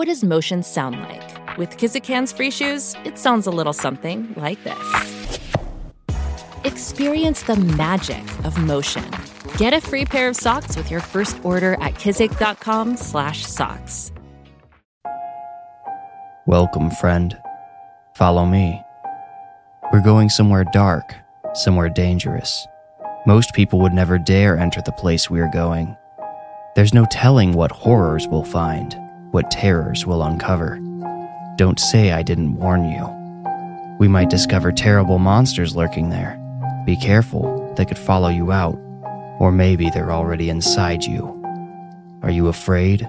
What does motion sound like? With Kizik hands-free shoes, it sounds a little something like this. Experience the magic of motion. Get a free pair of socks with your first order at kizik.com/socks. Welcome, friend. Follow me. We're going somewhere dark, somewhere dangerous. Most people would never dare enter the place we are going. There's no telling what horrors we'll find, what terrors we'll uncover. Don't say I didn't warn you. We might discover terrible monsters lurking there. Be careful, they could follow you out. Or maybe they're already inside you. Are you afraid?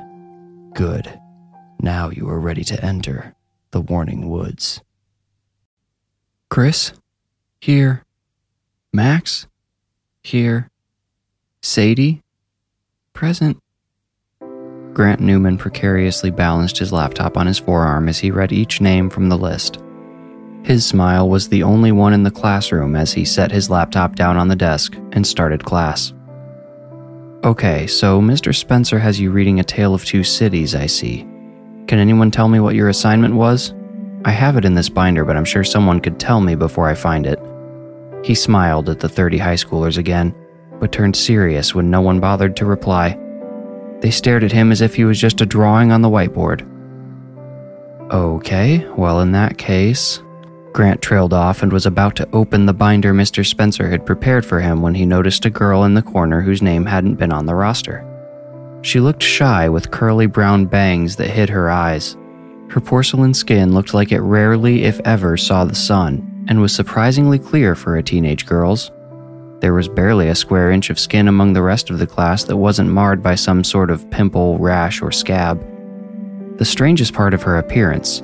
Good. Now you are ready to enter the Warning Woods. Chris? Here. Max? Here. Sadie? Present. Grant Newman precariously balanced his laptop on his forearm as he read each name from the list. His smile was the only one in the classroom as he set his laptop down on the desk and started class. Okay, so Mr. Spencer has you reading A Tale of Two Cities, I see. Can anyone tell me what your assignment was? I have it in this binder, but I'm sure someone could tell me before I find it. He smiled at the 30 high schoolers again, but turned serious when no one bothered to reply. They stared at him as if he was just a drawing on the whiteboard. Okay, well, in that case, Grant trailed off and was about to open the binder Mr. Spencer had prepared for him when he noticed a girl in the corner whose name hadn't been on the roster. She looked shy with curly brown bangs that hid her eyes. Her porcelain skin looked like it rarely, if ever, saw the sun and was surprisingly clear for a teenage girl's. There was barely a square inch of skin among the rest of the class that wasn't marred by some sort of pimple, rash, or scab. The strangest part of her appearance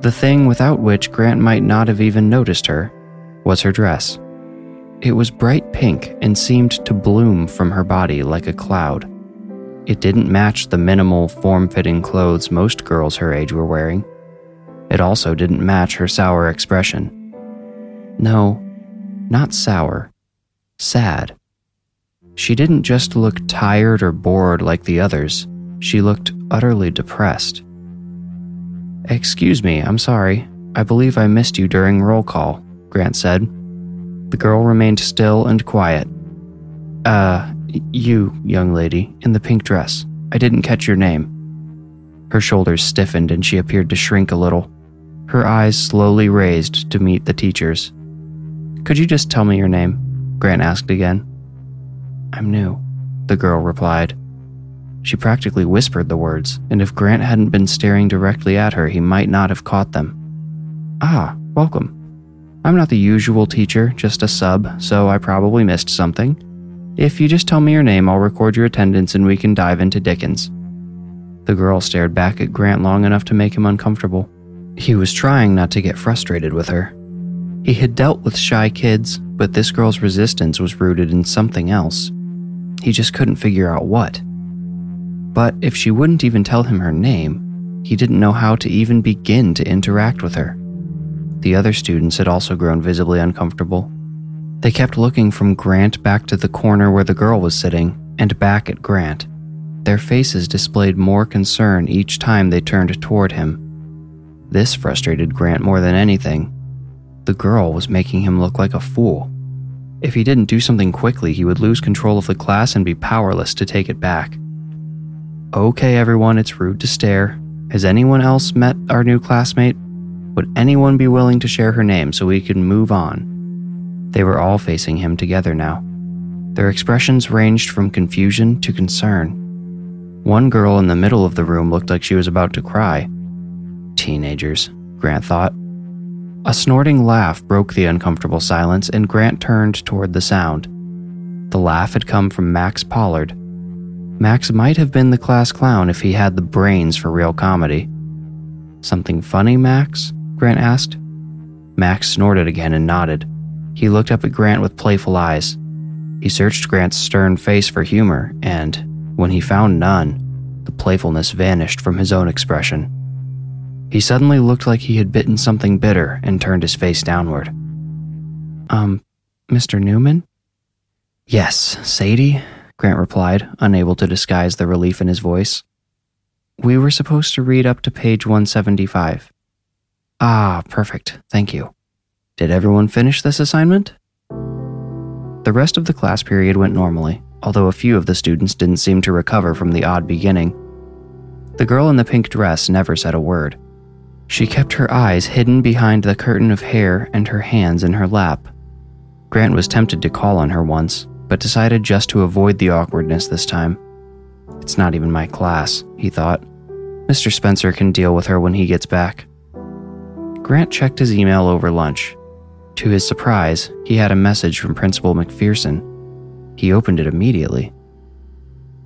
the thing without which Grant might not have even noticed her was her dress. It was bright pink and seemed to bloom from her body like a cloud. It didn't match the minimal, form fitting clothes most girls her age were wearing. It also didn't match her sour expression. No, not sour, sad. She didn't just look tired or bored like the others, she looked utterly depressed. Excuse me, I'm sorry. I believe I missed you during roll call, Grant said. The girl remained still and quiet. Uh, you, young lady, in the pink dress. I didn't catch your name. Her shoulders stiffened and she appeared to shrink a little. Her eyes slowly raised to meet the teacher's. Could you just tell me your name? Grant asked again. I'm new, the girl replied. She practically whispered the words, and if Grant hadn't been staring directly at her, he might not have caught them. Ah, welcome. I'm not the usual teacher, just a sub, so I probably missed something. If you just tell me your name, I'll record your attendance and we can dive into Dickens. The girl stared back at Grant long enough to make him uncomfortable. He was trying not to get frustrated with her. He had dealt with shy kids, but this girl's resistance was rooted in something else. He just couldn't figure out what. But if she wouldn't even tell him her name, he didn't know how to even begin to interact with her. The other students had also grown visibly uncomfortable. They kept looking from Grant back to the corner where the girl was sitting, and back at Grant. Their faces displayed more concern each time they turned toward him. This frustrated Grant more than anything. The girl was making him look like a fool. If he didn't do something quickly, he would lose control of the class and be powerless to take it back. Okay, everyone, it's rude to stare. Has anyone else met our new classmate? Would anyone be willing to share her name so we can move on? They were all facing him together now. Their expressions ranged from confusion to concern. One girl in the middle of the room looked like she was about to cry. Teenagers, Grant thought. A snorting laugh broke the uncomfortable silence, and Grant turned toward the sound. The laugh had come from Max Pollard, Max might have been the class clown if he had the brains for real comedy. Something funny, Max? Grant asked. Max snorted again and nodded. He looked up at Grant with playful eyes. He searched Grant's stern face for humor, and when he found none, the playfulness vanished from his own expression. He suddenly looked like he had bitten something bitter and turned his face downward. Um, Mr. Newman? Yes, Sadie, Grant replied, unable to disguise the relief in his voice. We were supposed to read up to page 175. Ah, perfect. Thank you. Did everyone finish this assignment? The rest of the class period went normally, although a few of the students didn't seem to recover from the odd beginning. The girl in the pink dress never said a word. She kept her eyes hidden behind the curtain of hair and her hands in her lap. Grant was tempted to call on her once, but decided just to avoid the awkwardness this time. It's not even my class, he thought. Mr. Spencer can deal with her when he gets back. Grant checked his email over lunch. To his surprise, he had a message from Principal McPherson. He opened it immediately.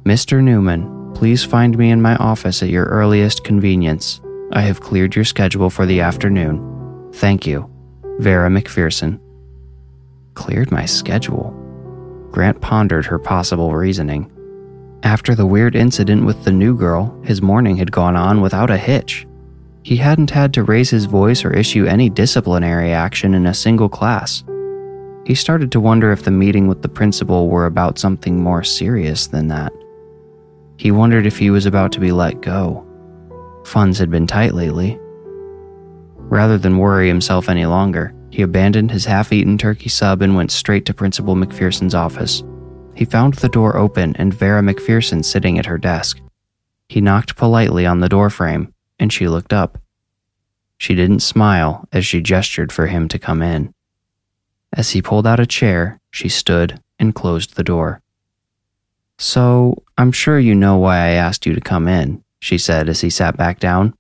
Mr. Newman, please find me in my office at your earliest convenience. I have cleared your schedule for the afternoon. Thank you. Vera McPherson. Cleared my schedule? Grant pondered her possible reasoning. After the weird incident with the new girl, his morning had gone on without a hitch. He hadn't had to raise his voice or issue any disciplinary action in a single class. He started to wonder if the meeting with the principal were about something more serious than that. He wondered if he was about to be let go. Funds had been tight lately. Rather than worry himself any longer, he abandoned his half eaten turkey sub and went straight to Principal McPherson's office. He found the door open and Vera McPherson sitting at her desk. He knocked politely on the doorframe, and she looked up. She didn't smile as she gestured for him to come in. As he pulled out a chair, she stood and closed the door. So, I'm sure you know why I asked you to come in, she said as he sat back down.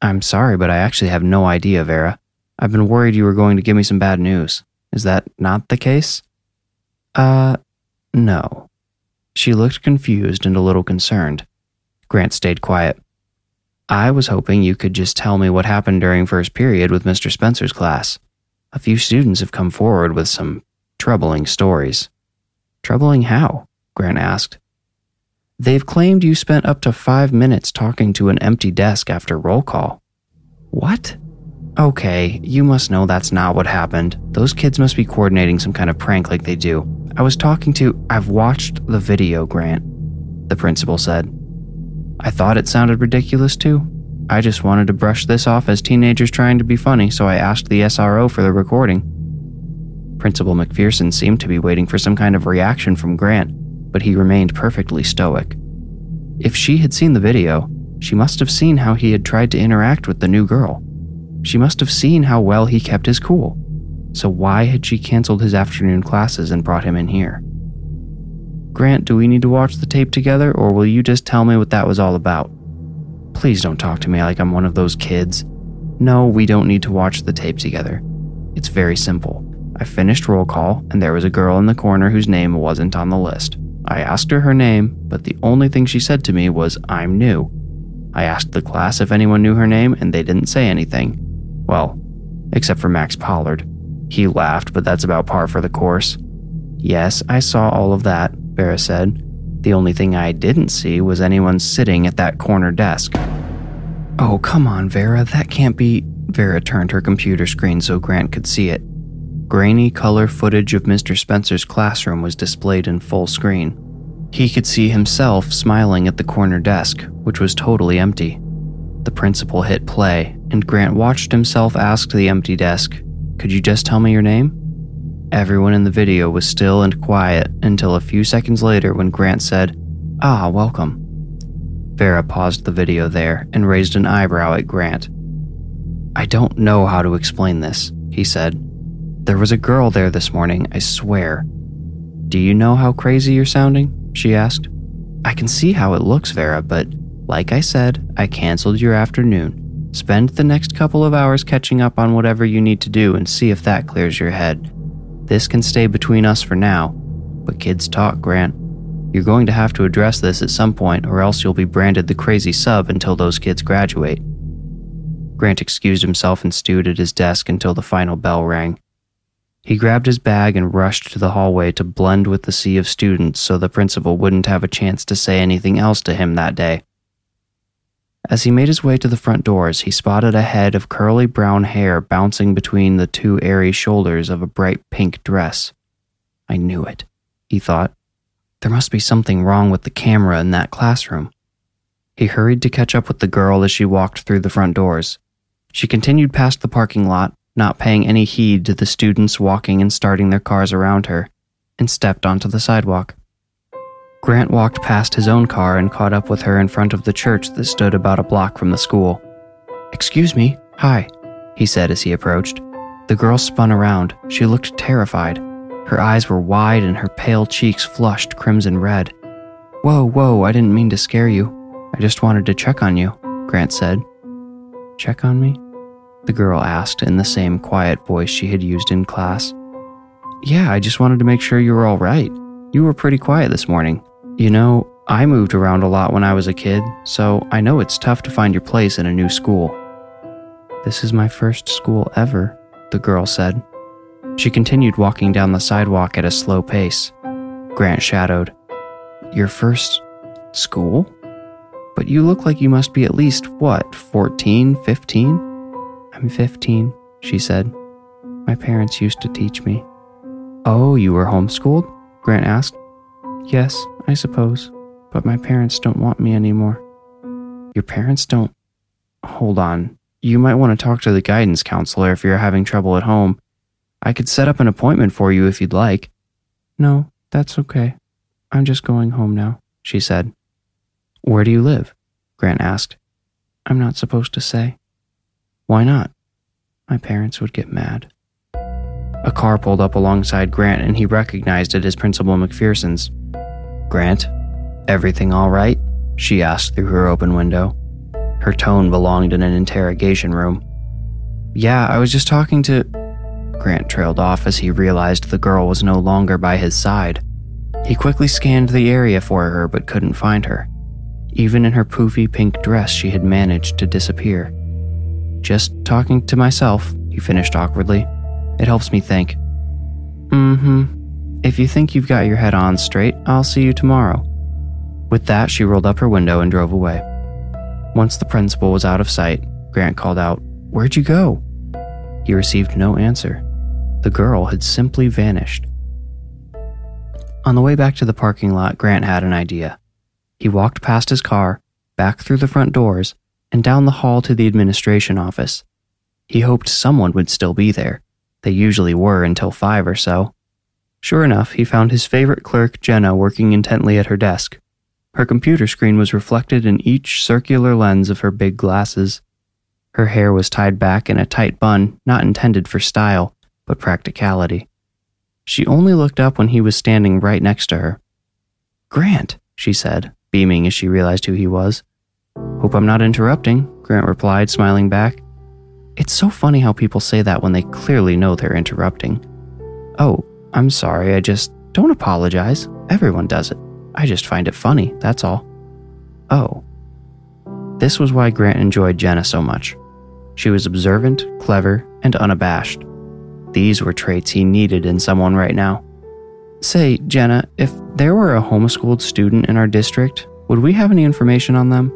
I'm sorry, but I actually have no idea, Vera. I've been worried you were going to give me some bad news. Is that not the case? Uh, no. She looked confused and a little concerned. Grant stayed quiet. I was hoping you could just tell me what happened during first period with Mr. Spencer's class. A few students have come forward with some troubling stories. Troubling how? Grant asked. They've claimed you spent up to five minutes talking to an empty desk after roll call. What? Okay, you must know that's not what happened. Those kids must be coordinating some kind of prank like they do. I was talking to. I've watched the video, Grant, the principal said. I thought it sounded ridiculous too. I just wanted to brush this off as teenagers trying to be funny, so I asked the SRO for the recording. Principal McPherson seemed to be waiting for some kind of reaction from Grant, but he remained perfectly stoic. If she had seen the video, she must have seen how he had tried to interact with the new girl. She must have seen how well he kept his cool. So why had she canceled his afternoon classes and brought him in here? Grant, do we need to watch the tape together, or will you just tell me what that was all about? Please don't talk to me like I'm one of those kids. No, we don't need to watch the tape together. It's very simple. I finished roll call, and there was a girl in the corner whose name wasn't on the list. I asked her her name, but the only thing she said to me was, I'm new. I asked the class if anyone knew her name, and they didn't say anything. Well, except for Max Pollard. He laughed, but that's about par for the course. Yes, I saw all of that, Vera said. The only thing I didn't see was anyone sitting at that corner desk. Oh, come on, Vera, that can't be. Vera turned her computer screen so Grant could see it. Grainy color footage of Mr. Spencer's classroom was displayed in full screen. He could see himself smiling at the corner desk, which was totally empty. The principal hit play, and Grant watched himself ask the empty desk, Could you just tell me your name? Everyone in the video was still and quiet until a few seconds later when Grant said, Ah, welcome. Vera paused the video there and raised an eyebrow at Grant. I don't know how to explain this, he said. There was a girl there this morning, I swear. Do you know how crazy you're sounding? She asked. I can see how it looks, Vera, but like I said, I canceled your afternoon. Spend the next couple of hours catching up on whatever you need to do and see if that clears your head. This can stay between us for now, but kids talk, Grant. You're going to have to address this at some point, or else you'll be branded the crazy sub until those kids graduate. Grant excused himself and stewed at his desk until the final bell rang. He grabbed his bag and rushed to the hallway to blend with the sea of students so the principal wouldn't have a chance to say anything else to him that day. As he made his way to the front doors, he spotted a head of curly brown hair bouncing between the two airy shoulders of a bright pink dress. I knew it, he thought. There must be something wrong with the camera in that classroom. He hurried to catch up with the girl as she walked through the front doors. She continued past the parking lot, not paying any heed to the students walking and starting their cars around her, and stepped onto the sidewalk. Grant walked past his own car and caught up with her in front of the church that stood about a block from the school. Excuse me, hi, he said as he approached. The girl spun around. She looked terrified. Her eyes were wide and her pale cheeks flushed crimson red. Whoa, whoa, I didn't mean to scare you. I just wanted to check on you, Grant said. Check on me? The girl asked in the same quiet voice she had used in class. Yeah, I just wanted to make sure you were all right. You were pretty quiet this morning. You know, I moved around a lot when I was a kid, so I know it's tough to find your place in a new school. This is my first school ever, the girl said. She continued walking down the sidewalk at a slow pace. Grant shadowed. Your first school? But you look like you must be at least, what, 14, 15? I'm 15, she said. My parents used to teach me. Oh, you were homeschooled? Grant asked. Yes, I suppose, but my parents don't want me anymore. Your parents don't. Hold on. You might want to talk to the guidance counselor if you're having trouble at home. I could set up an appointment for you if you'd like. No, that's okay. I'm just going home now, she said. Where do you live? Grant asked. I'm not supposed to say. Why not? My parents would get mad. A car pulled up alongside Grant and he recognized it as Principal McPherson's. Grant, everything all right? She asked through her open window. Her tone belonged in an interrogation room. Yeah, I was just talking to. Grant trailed off as he realized the girl was no longer by his side. He quickly scanned the area for her but couldn't find her. Even in her poofy pink dress, she had managed to disappear. Just talking to myself, he finished awkwardly. It helps me think. Mm hmm. If you think you've got your head on straight, I'll see you tomorrow. With that, she rolled up her window and drove away. Once the principal was out of sight, Grant called out, Where'd you go? He received no answer. The girl had simply vanished. On the way back to the parking lot, Grant had an idea. He walked past his car, back through the front doors, and down the hall to the administration office. He hoped someone would still be there. They usually were until five or so. Sure enough, he found his favorite clerk, Jenna, working intently at her desk. Her computer screen was reflected in each circular lens of her big glasses. Her hair was tied back in a tight bun, not intended for style, but practicality. She only looked up when he was standing right next to her. Grant, she said, beaming as she realized who he was. Hope I'm not interrupting, Grant replied, smiling back. It's so funny how people say that when they clearly know they're interrupting. Oh, I'm sorry, I just don't apologize. Everyone does it. I just find it funny, that's all. Oh. This was why Grant enjoyed Jenna so much. She was observant, clever, and unabashed. These were traits he needed in someone right now. Say, Jenna, if there were a homeschooled student in our district, would we have any information on them?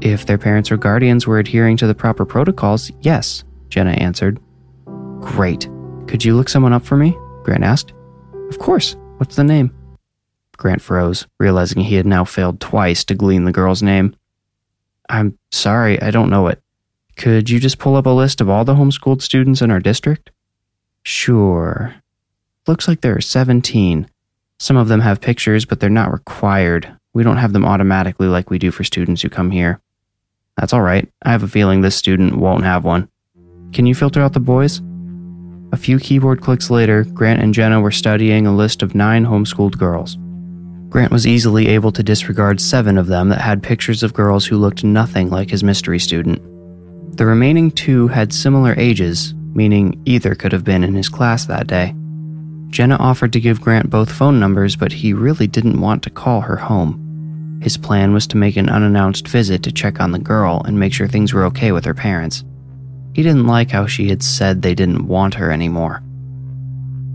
If their parents or guardians were adhering to the proper protocols, yes, Jenna answered. Great. Could you look someone up for me? Grant asked. Of course. What's the name? Grant froze, realizing he had now failed twice to glean the girl's name. I'm sorry, I don't know it. Could you just pull up a list of all the homeschooled students in our district? Sure. Looks like there are 17. Some of them have pictures, but they're not required. We don't have them automatically like we do for students who come here. That's all right. I have a feeling this student won't have one. Can you filter out the boys? A few keyboard clicks later, Grant and Jenna were studying a list of nine homeschooled girls. Grant was easily able to disregard seven of them that had pictures of girls who looked nothing like his mystery student. The remaining two had similar ages, meaning either could have been in his class that day. Jenna offered to give Grant both phone numbers, but he really didn't want to call her home. His plan was to make an unannounced visit to check on the girl and make sure things were okay with her parents. He didn't like how she had said they didn't want her anymore.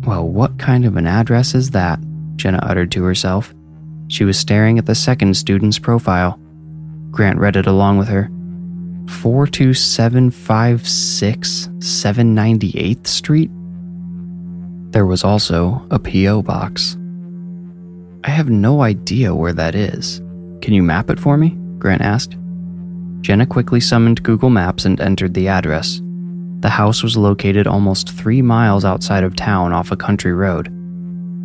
Well, what kind of an address is that? Jenna uttered to herself. She was staring at the second student's profile. Grant read it along with her. 42756 798th Street? There was also a P.O. box. I have no idea where that is. Can you map it for me? Grant asked. Jenna quickly summoned Google Maps and entered the address. The house was located almost three miles outside of town off a country road.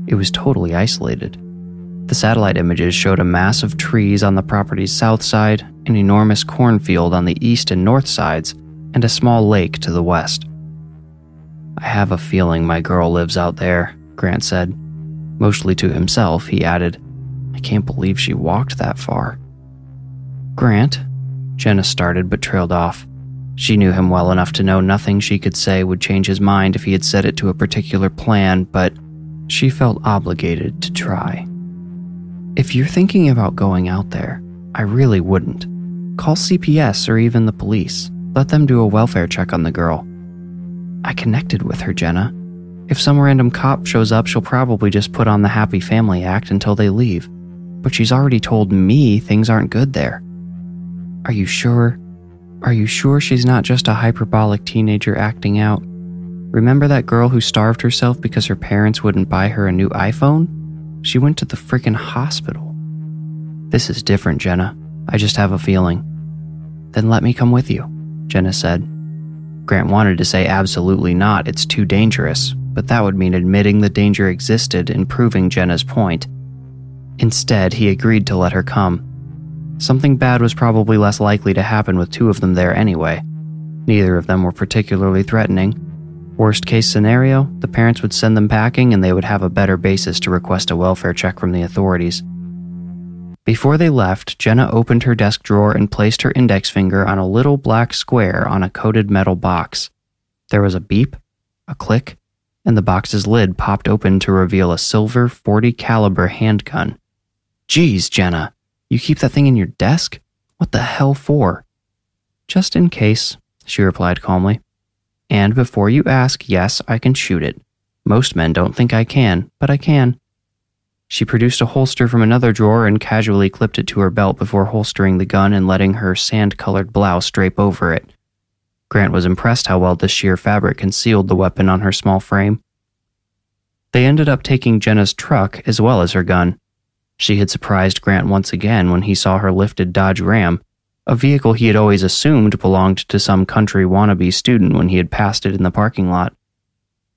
It was totally isolated. The satellite images showed a mass of trees on the property's south side, an enormous cornfield on the east and north sides, and a small lake to the west. I have a feeling my girl lives out there, Grant said. Mostly to himself, he added, I can't believe she walked that far. Grant, Jenna started but trailed off. She knew him well enough to know nothing she could say would change his mind if he had set it to a particular plan, but she felt obligated to try. If you're thinking about going out there, I really wouldn't. Call CPS or even the police. Let them do a welfare check on the girl. I connected with her, Jenna. If some random cop shows up, she'll probably just put on the Happy Family Act until they leave. But she's already told me things aren't good there. Are you sure? Are you sure she's not just a hyperbolic teenager acting out? Remember that girl who starved herself because her parents wouldn't buy her a new iPhone? She went to the frickin' hospital. This is different, Jenna. I just have a feeling. Then let me come with you, Jenna said. Grant wanted to say absolutely not, it's too dangerous, but that would mean admitting the danger existed and proving Jenna's point. Instead, he agreed to let her come. Something bad was probably less likely to happen with two of them there anyway. Neither of them were particularly threatening. Worst case scenario, the parents would send them packing and they would have a better basis to request a welfare check from the authorities. Before they left, Jenna opened her desk drawer and placed her index finger on a little black square on a coated metal box. There was a beep, a click, and the box's lid popped open to reveal a silver 40 caliber handgun. Geez, Jenna, you keep that thing in your desk? What the hell for? Just in case, she replied calmly. And before you ask, yes, I can shoot it. Most men don't think I can, but I can. She produced a holster from another drawer and casually clipped it to her belt before holstering the gun and letting her sand colored blouse drape over it. Grant was impressed how well the sheer fabric concealed the weapon on her small frame. They ended up taking Jenna's truck as well as her gun. She had surprised Grant once again when he saw her lifted Dodge Ram, a vehicle he had always assumed belonged to some country wannabe student when he had passed it in the parking lot.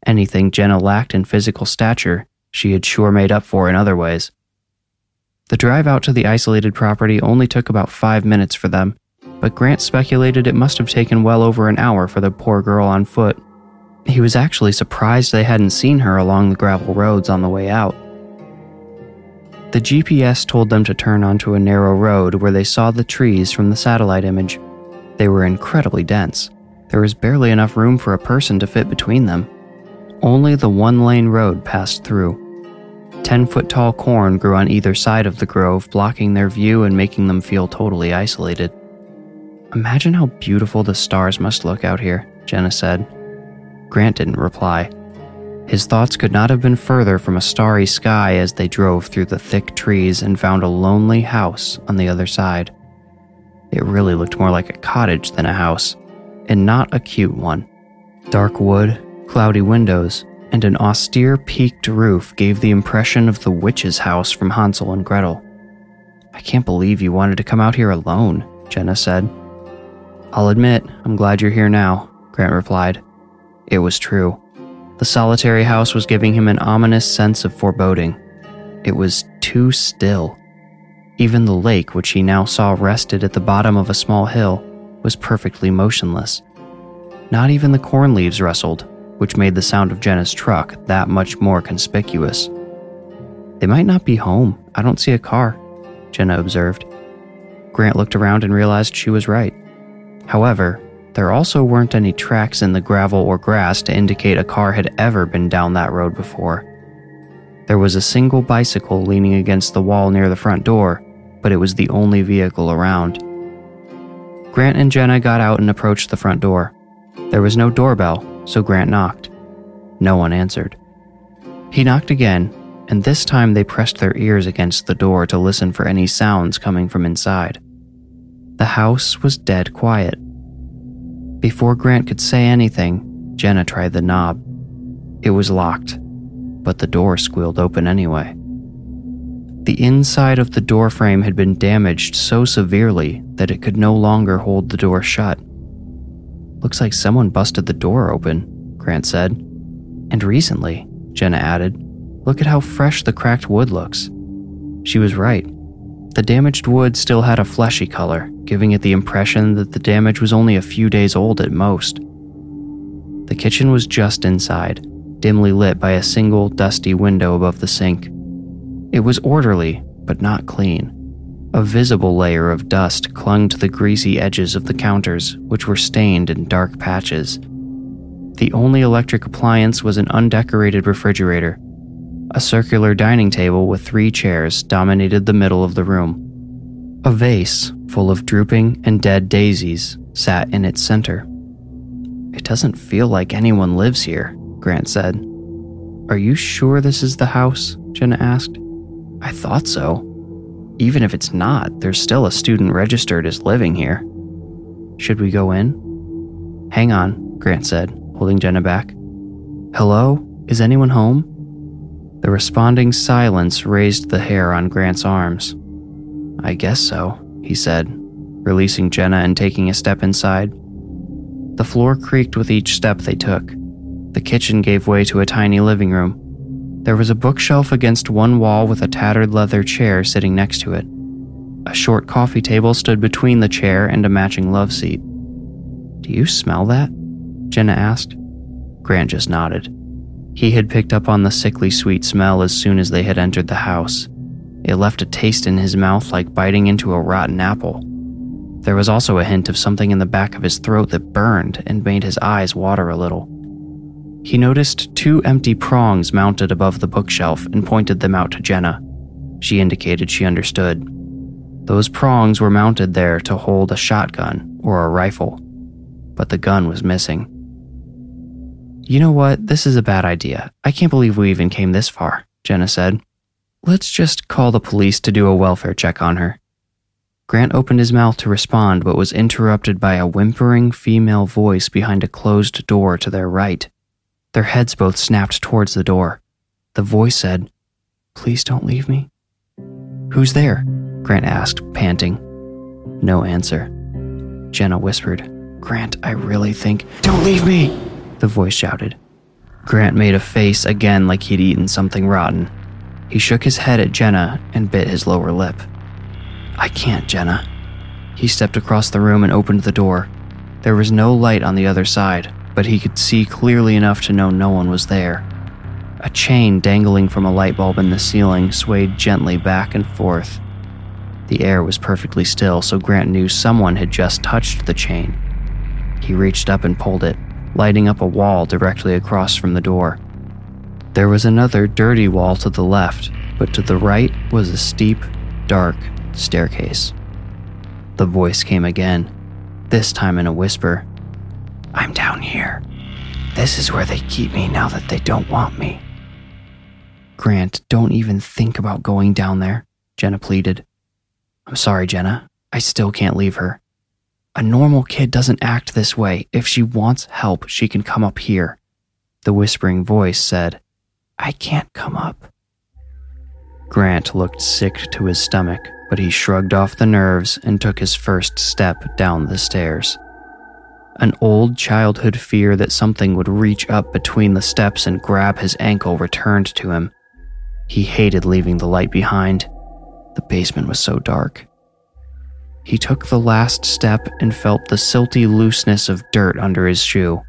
Anything Jenna lacked in physical stature, she had sure made up for in other ways. The drive out to the isolated property only took about five minutes for them, but Grant speculated it must have taken well over an hour for the poor girl on foot. He was actually surprised they hadn't seen her along the gravel roads on the way out. The GPS told them to turn onto a narrow road where they saw the trees from the satellite image. They were incredibly dense. There was barely enough room for a person to fit between them. Only the one lane road passed through. Ten foot tall corn grew on either side of the grove, blocking their view and making them feel totally isolated. Imagine how beautiful the stars must look out here, Jenna said. Grant didn't reply. His thoughts could not have been further from a starry sky as they drove through the thick trees and found a lonely house on the other side. It really looked more like a cottage than a house, and not a cute one. Dark wood, cloudy windows, and an austere peaked roof gave the impression of the witch's house from Hansel and Gretel. I can't believe you wanted to come out here alone, Jenna said. I'll admit, I'm glad you're here now, Grant replied. It was true. The solitary house was giving him an ominous sense of foreboding. It was too still. Even the lake, which he now saw rested at the bottom of a small hill, was perfectly motionless. Not even the corn leaves rustled, which made the sound of Jenna's truck that much more conspicuous. They might not be home. I don't see a car, Jenna observed. Grant looked around and realized she was right. However, there also weren't any tracks in the gravel or grass to indicate a car had ever been down that road before. There was a single bicycle leaning against the wall near the front door, but it was the only vehicle around. Grant and Jenna got out and approached the front door. There was no doorbell, so Grant knocked. No one answered. He knocked again, and this time they pressed their ears against the door to listen for any sounds coming from inside. The house was dead quiet. Before Grant could say anything, Jenna tried the knob. It was locked, but the door squealed open anyway. The inside of the door frame had been damaged so severely that it could no longer hold the door shut. Looks like someone busted the door open, Grant said. And recently, Jenna added, look at how fresh the cracked wood looks. She was right. The damaged wood still had a fleshy color, giving it the impression that the damage was only a few days old at most. The kitchen was just inside, dimly lit by a single dusty window above the sink. It was orderly, but not clean. A visible layer of dust clung to the greasy edges of the counters, which were stained in dark patches. The only electric appliance was an undecorated refrigerator. A circular dining table with three chairs dominated the middle of the room. A vase, full of drooping and dead daisies, sat in its center. It doesn't feel like anyone lives here, Grant said. Are you sure this is the house? Jenna asked. I thought so. Even if it's not, there's still a student registered as living here. Should we go in? Hang on, Grant said, holding Jenna back. Hello? Is anyone home? The responding silence raised the hair on Grant's arms. I guess so, he said, releasing Jenna and taking a step inside. The floor creaked with each step they took. The kitchen gave way to a tiny living room. There was a bookshelf against one wall with a tattered leather chair sitting next to it. A short coffee table stood between the chair and a matching love seat. Do you smell that? Jenna asked. Grant just nodded. He had picked up on the sickly sweet smell as soon as they had entered the house. It left a taste in his mouth like biting into a rotten apple. There was also a hint of something in the back of his throat that burned and made his eyes water a little. He noticed two empty prongs mounted above the bookshelf and pointed them out to Jenna. She indicated she understood. Those prongs were mounted there to hold a shotgun or a rifle, but the gun was missing. You know what? This is a bad idea. I can't believe we even came this far, Jenna said. Let's just call the police to do a welfare check on her. Grant opened his mouth to respond, but was interrupted by a whimpering female voice behind a closed door to their right. Their heads both snapped towards the door. The voice said, Please don't leave me. Who's there? Grant asked, panting. No answer. Jenna whispered, Grant, I really think. Don't leave me! The voice shouted. Grant made a face again like he'd eaten something rotten. He shook his head at Jenna and bit his lower lip. I can't, Jenna. He stepped across the room and opened the door. There was no light on the other side, but he could see clearly enough to know no one was there. A chain dangling from a light bulb in the ceiling swayed gently back and forth. The air was perfectly still, so Grant knew someone had just touched the chain. He reached up and pulled it, lighting up a wall directly across from the door. There was another dirty wall to the left, but to the right was a steep, dark staircase. The voice came again, this time in a whisper. I'm down here. This is where they keep me now that they don't want me. Grant, don't even think about going down there, Jenna pleaded. I'm sorry, Jenna. I still can't leave her. A normal kid doesn't act this way. If she wants help, she can come up here. The whispering voice said, I can't come up. Grant looked sick to his stomach, but he shrugged off the nerves and took his first step down the stairs. An old childhood fear that something would reach up between the steps and grab his ankle returned to him. He hated leaving the light behind. The basement was so dark. He took the last step and felt the silty looseness of dirt under his shoe.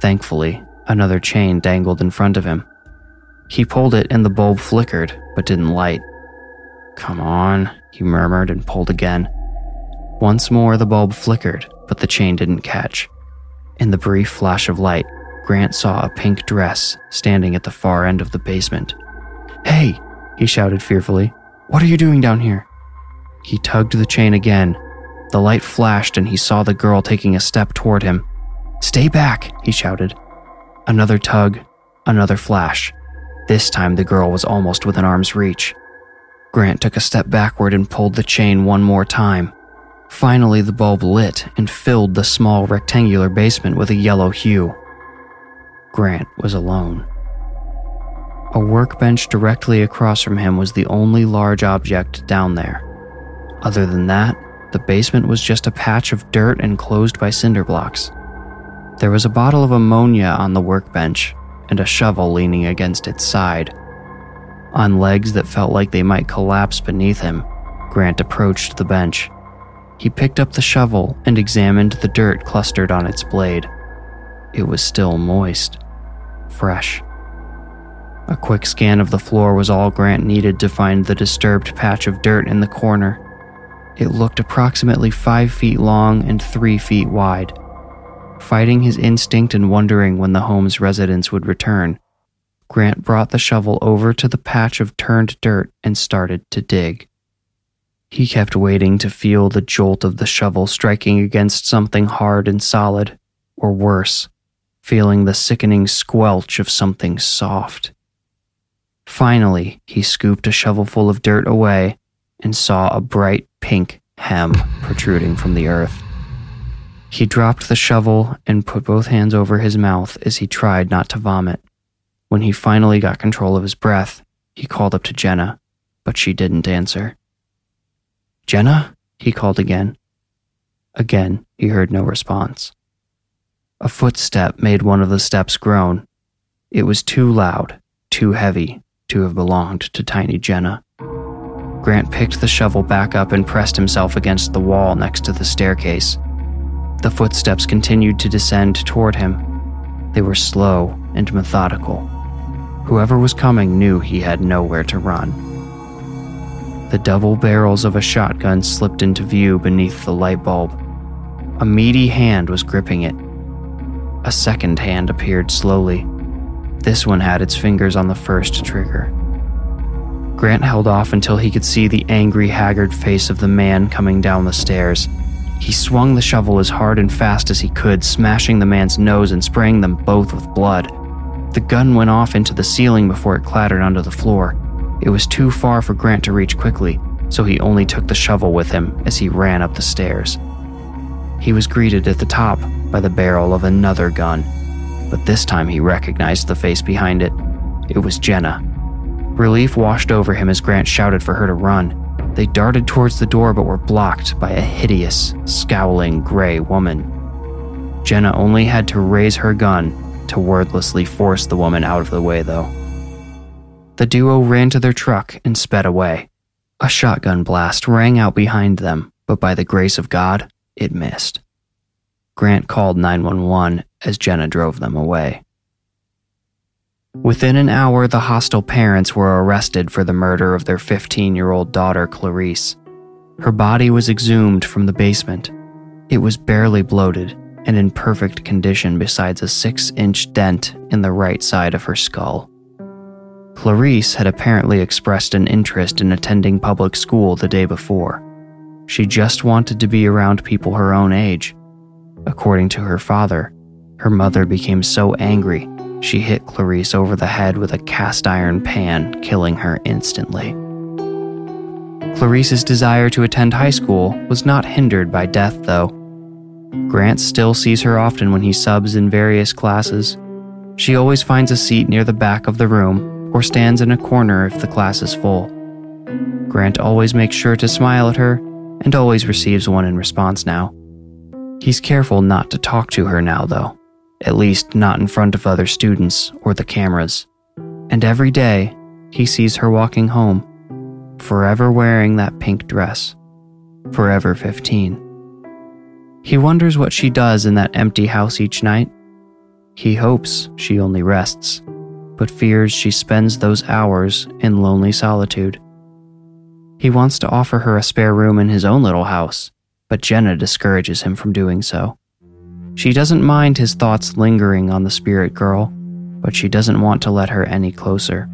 Thankfully, another chain dangled in front of him. He pulled it and the bulb flickered, but didn't light. Come on, he murmured and pulled again. Once more, the bulb flickered, but the chain didn't catch. In the brief flash of light, Grant saw a pink dress standing at the far end of the basement. Hey, he shouted fearfully. What are you doing down here? He tugged the chain again. The light flashed and he saw the girl taking a step toward him. Stay back, he shouted. Another tug, another flash. This time the girl was almost within arm's reach. Grant took a step backward and pulled the chain one more time. Finally, the bulb lit and filled the small rectangular basement with a yellow hue. Grant was alone. A workbench directly across from him was the only large object down there. Other than that, the basement was just a patch of dirt enclosed by cinder blocks. There was a bottle of ammonia on the workbench and a shovel leaning against its side. On legs that felt like they might collapse beneath him, Grant approached the bench. He picked up the shovel and examined the dirt clustered on its blade. It was still moist, fresh. A quick scan of the floor was all Grant needed to find the disturbed patch of dirt in the corner. It looked approximately five feet long and three feet wide. Fighting his instinct and wondering when the home's residents would return, Grant brought the shovel over to the patch of turned dirt and started to dig. He kept waiting to feel the jolt of the shovel striking against something hard and solid, or worse, feeling the sickening squelch of something soft. Finally, he scooped a shovelful of dirt away and saw a bright pink hem protruding from the earth. He dropped the shovel and put both hands over his mouth as he tried not to vomit. When he finally got control of his breath, he called up to Jenna, but she didn't answer. Jenna? he called again. Again, he heard no response. A footstep made one of the steps groan. It was too loud, too heavy to have belonged to tiny Jenna. Grant picked the shovel back up and pressed himself against the wall next to the staircase. The footsteps continued to descend toward him. They were slow and methodical. Whoever was coming knew he had nowhere to run. The double barrels of a shotgun slipped into view beneath the light bulb. A meaty hand was gripping it. A second hand appeared slowly. This one had its fingers on the first trigger. Grant held off until he could see the angry, haggard face of the man coming down the stairs. He swung the shovel as hard and fast as he could, smashing the man's nose and spraying them both with blood. The gun went off into the ceiling before it clattered onto the floor. It was too far for Grant to reach quickly, so he only took the shovel with him as he ran up the stairs. He was greeted at the top by the barrel of another gun, but this time he recognized the face behind it. It was Jenna. Relief washed over him as Grant shouted for her to run. They darted towards the door but were blocked by a hideous, scowling gray woman. Jenna only had to raise her gun to wordlessly force the woman out of the way, though. The duo ran to their truck and sped away. A shotgun blast rang out behind them, but by the grace of God, it missed. Grant called 911 as Jenna drove them away. Within an hour, the hostile parents were arrested for the murder of their 15 year old daughter, Clarice. Her body was exhumed from the basement. It was barely bloated and in perfect condition, besides a six inch dent in the right side of her skull. Clarice had apparently expressed an interest in attending public school the day before. She just wanted to be around people her own age. According to her father, her mother became so angry she hit Clarice over the head with a cast iron pan, killing her instantly. Clarice's desire to attend high school was not hindered by death, though. Grant still sees her often when he subs in various classes. She always finds a seat near the back of the room or stands in a corner if the class is full. Grant always makes sure to smile at her and always receives one in response now. He's careful not to talk to her now, though at least not in front of other students or the cameras. And every day, he sees her walking home, forever wearing that pink dress, forever 15. He wonders what she does in that empty house each night. He hopes she only rests, but fears she spends those hours in lonely solitude. He wants to offer her a spare room in his own little house, but Jenna discourages him from doing so. She doesn't mind his thoughts lingering on the spirit girl, but she doesn't want to let her any closer.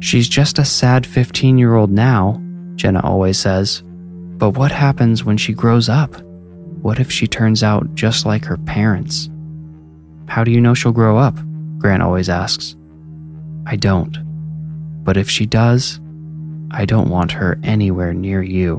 She's just a sad 15 year old now, Jenna always says. But what happens when she grows up? What if she turns out just like her parents? How do you know she'll grow up? Grant always asks. I don't. But if she does, I don't want her anywhere near you.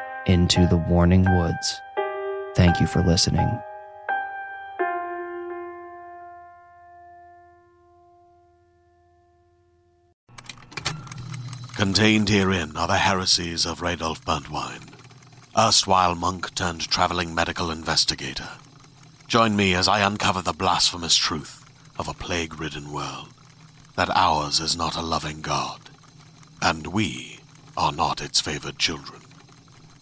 into the warning woods. Thank you for listening. Contained herein are the heresies of Radolf Burntwine, erstwhile monk turned traveling medical investigator. Join me as I uncover the blasphemous truth of a plague ridden world that ours is not a loving God, and we are not its favored children.